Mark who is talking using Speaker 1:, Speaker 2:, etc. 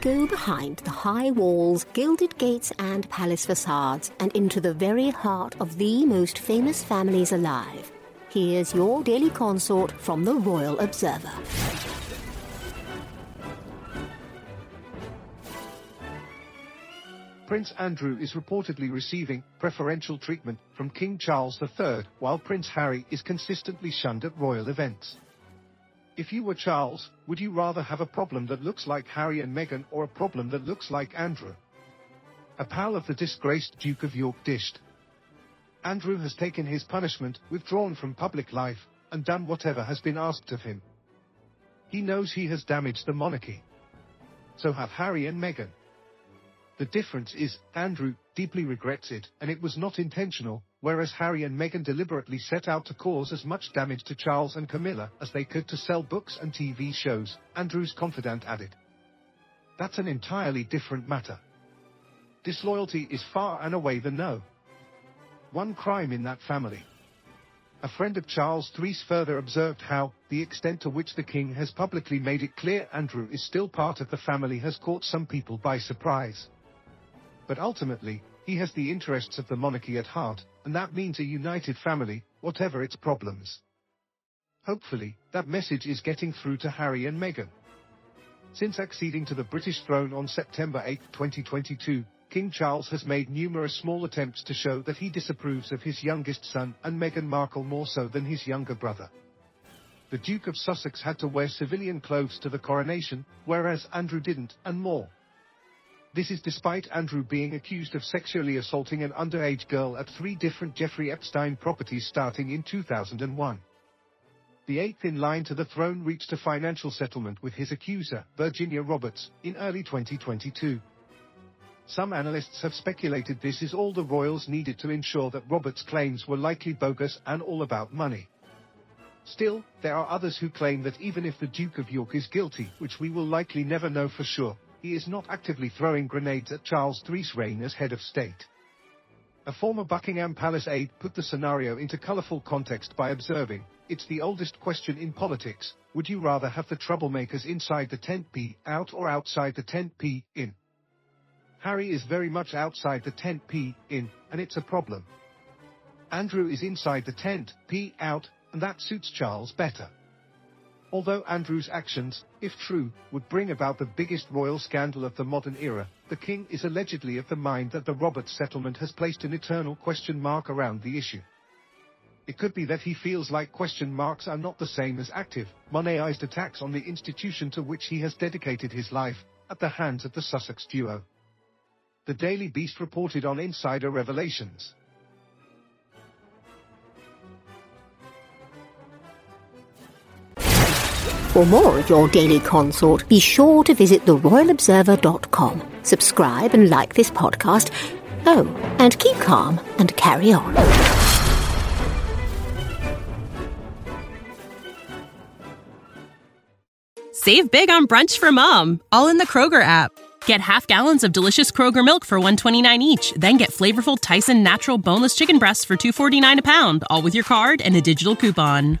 Speaker 1: Go behind the high walls, gilded gates, and palace facades, and into the very heart of the most famous families alive. Here's your daily consort from the Royal Observer.
Speaker 2: Prince Andrew is reportedly receiving preferential treatment from King Charles III, while Prince Harry is consistently shunned at royal events. If you were Charles, would you rather have a problem that looks like Harry and Meghan or a problem that looks like Andrew? A pal of the disgraced Duke of York dished. Andrew has taken his punishment, withdrawn from public life, and done whatever has been asked of him. He knows he has damaged the monarchy. So have Harry and Meghan. The difference is, Andrew deeply regrets it, and it was not intentional, whereas Harry and Meghan deliberately set out to cause as much damage to Charles and Camilla as they could to sell books and TV shows, Andrew's confidant added. That's an entirely different matter. Disloyalty is far and away the no. One crime in that family. A friend of Charles III's further observed how, the extent to which the king has publicly made it clear Andrew is still part of the family has caught some people by surprise but ultimately, he has the interests of the monarchy at heart, and that means a united family, whatever its problems. Hopefully, that message is getting through to Harry and Meghan. Since acceding to the British throne on September 8, 2022, King Charles has made numerous small attempts to show that he disapproves of his youngest son and Meghan Markle more so than his younger brother. The Duke of Sussex had to wear civilian clothes to the coronation, whereas Andrew didn't, and more. This is despite Andrew being accused of sexually assaulting an underage girl at three different Jeffrey Epstein properties starting in 2001. The eighth in line to the throne reached a financial settlement with his accuser, Virginia Roberts, in early 2022. Some analysts have speculated this is all the royals needed to ensure that Roberts' claims were likely bogus and all about money. Still, there are others who claim that even if the Duke of York is guilty, which we will likely never know for sure, he is not actively throwing grenades at Charles III's reign as head of state. A former Buckingham Palace aide put the scenario into colourful context by observing, it's the oldest question in politics, would you rather have the troublemakers inside the tent P out or outside the tent P in? Harry is very much outside the tent P in, and it's a problem. Andrew is inside the tent P out, and that suits Charles better. Although Andrew's actions, if true, would bring about the biggest royal scandal of the modern era, the king is allegedly of the mind that the Roberts settlement has placed an eternal question mark around the issue. It could be that he feels like question marks are not the same as active, Monet-ized attacks on the institution to which he has dedicated his life, at the hands of the Sussex duo. The Daily Beast reported on insider revelations.
Speaker 1: For more of your daily consort, be sure to visit theroyalobserver.com. Subscribe and like this podcast. Oh, and keep calm and carry on.
Speaker 3: Save big on brunch for mom, all in the Kroger app. Get half gallons of delicious Kroger milk for 129 each, then get flavorful Tyson natural boneless chicken breasts for 249 a pound, all with your card and a digital coupon.